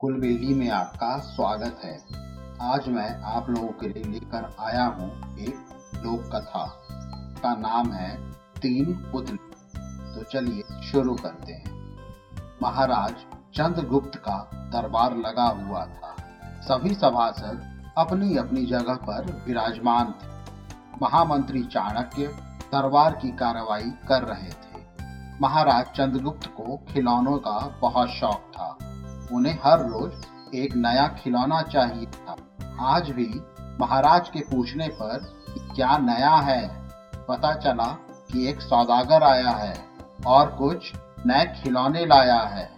कुलबेली में आपका स्वागत है। आज मैं आप लोगों के लिए लेकर आया हूँ एक लोक कथा का नाम है तीन पुतले तो चलिए शुरू करते हैं। महाराज चंद्रगुप्त का दरबार लगा हुआ था। सभी सभासद अपनी अपनी जगह पर विराजमान थे। महामंत्री चाणक्य दरबार की कार्रवाई कर रहे थे। महाराज चंद्रगुप्त को खिलौनों का बहुत शौक था। उन्हें हर रोज एक नया खिलौना चाहिए था। आज भी महाराज के पूछने पर क्या नया है? पता चला कि एक सौदागर आया है और कुछ नए खिलौने लाया है।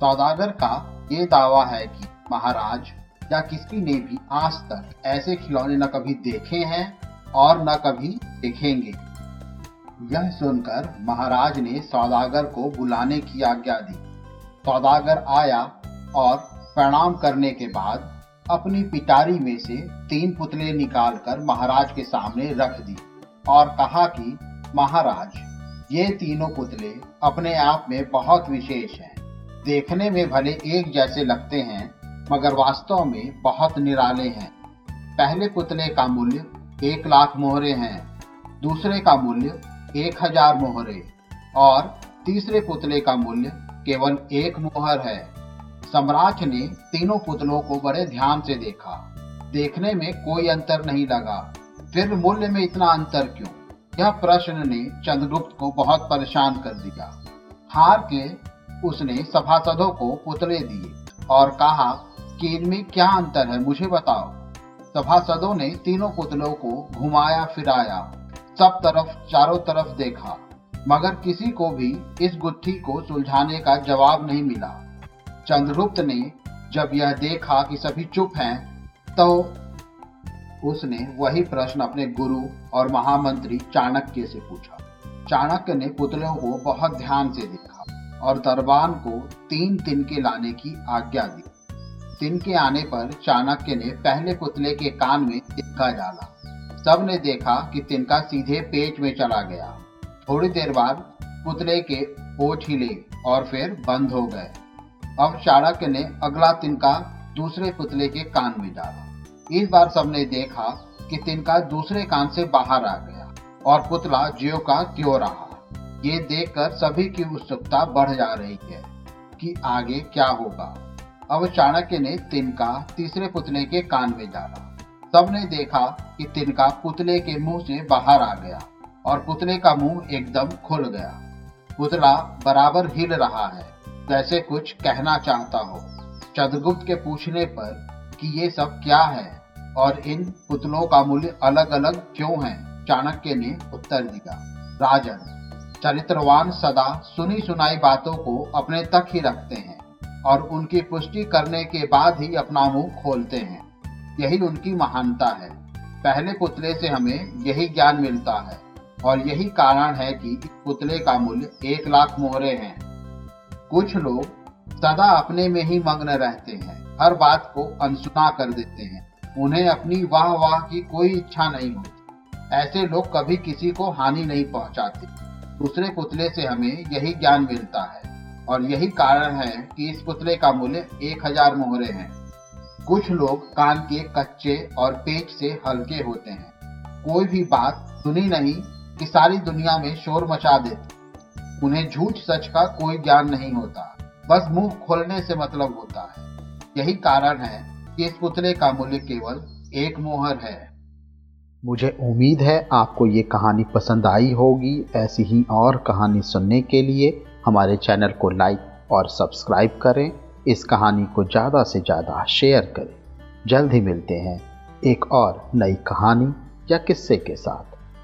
सौदागर का ये दावा है कि महाराज या किसी ने भी आज तक ऐसे खिलौने न कभी देखे हैं और न कभी देखेंगे। यह सुनकर महाराज ने सौदागर को बुलाने की आज्ञा दी। सौदागर आया और प्रणाम करने के बाद अपनी पिटारी में से तीन पुतले निकालकर महाराज के सामने रख दी और कहा कि, महाराज, ये तीनों पुतले अपने आप में बहुत विशेष हैं। देखने में भले एक जैसे लगते हैं, मगर वास्तव में बहुत निराले हैं। पहले पुतले का मूल्य एक लाख मोहरे हैं, दूसरे का मूल्य एक हज़ार मोहरे और तीसरे पुतले का मूल्य केवल एक मोहर है। सम्राट ने तीनों पुतलों को बड़े ध्यान से देखा। देखने में कोई अंतर नहीं लगा। फिर मूल्य में इतना अंतर क्यों? यह प्रश्न ने चंद्रगुप्त को बहुत परेशान कर दिया। हार के उसने सभासदों को पुतले दिए और कहा, कि इनमें क्या अंतर है मुझे बताओ। सभासदों ने तीनों पुतलों को घुमाया फिराया सब तरफ़, चारों तरफ़ देखा। मगर किसी को भी इस गुत्थी को सुलझाने का जवाब नहीं मिला। चंद्रगुप्त ने जब यह देखा कि सभी चुप हैं तो उसने वही प्रश्न अपने गुरु और महामंत्री चाणक्य से पूछा। चाणक्य ने पुतलों को बहुत ध्यान से देखा और दरबान को तीन तिनके लाने की आज्ञा दी। तिनके आने पर चाणक्य ने पहले पुतले के कान में तिनका डाला। सबने देखा कि तिनका सीधे पेट में चला गया। थोड़ी देर बाद पुतले के ओठ हिले और फिर बंद हो गए। अब चाणक्य ने अगला तिनका दूसरे पुतले के कान में डाला। इस बार सबने देखा कि तिनका दूसरे कान से बाहर आ गया और पुतला जियो का क्यों रहा। ये देखकर सभी की उत्सुकता बढ़ जा रही है कि आगे क्या होगा। अब चाणक्य ने तिनका तीसरे पुतले के कान में डाला। सबने देखा कि तिनका पुतले के मुँह से बाहर आ गया। और पुतले का मुँह एकदम खुल गया। पुतला बराबर हिल रहा है, जैसे कुछ कहना चाहता हो। चंद्रगुप्त के पूछने पर कि ये सब क्या है और इन पुतलों का मूल्य अलग अलग क्यों है, चाणक्य ने उत्तर दिया। राजन, चरित्रवान सदा सुनी सुनाई बातों को अपने तक ही रखते हैं और उनकी पुष्टि करने के बाद ही अपना मुँह खोलते हैं। यही उनकी महानता है। पहले पुतले से हमें यही ज्ञान मिलता है। और यही कारण है कि पुतले का मूल्य एक लाख मोहरे हैं। कुछ लोग सदा अपने में ही मग्न रहते हैं, हर बात को अनसुना कर देते हैं, उन्हें अपनी वाह वाह की कोई इच्छा नहीं होती। ऐसे लोग कभी किसी को हानि नहीं पहुंचाते। दूसरे पुतले से हमें यही ज्ञान मिलता है और यही कारण है कि इस पुतले का मूल्य एक हज़ार मोहरे हैं। कुछ लोग कान के कच्चे और पेट से हल्के होते हैं। कोई भी बात सुनी नहीं कि सारी दुनिया में शोर मचा देते उन्हें झूठ सच का कोई ज्ञान नहीं होता। बस मुँह खोलने से मतलब होता है। यही कारण है कि इस पुतले का मूल्य केवल एक मोहर है। मुझे उम्मीद है आपको ये कहानी पसंद आई होगी। ऐसी ही और कहानी सुनने के लिए हमारे चैनल को लाइक और सब्सक्राइब करें। इस कहानी को ज़्यादा से ज़्यादा शेयर करें। जल्द ही मिलते हैं एक और नई कहानी या किस्से के साथ।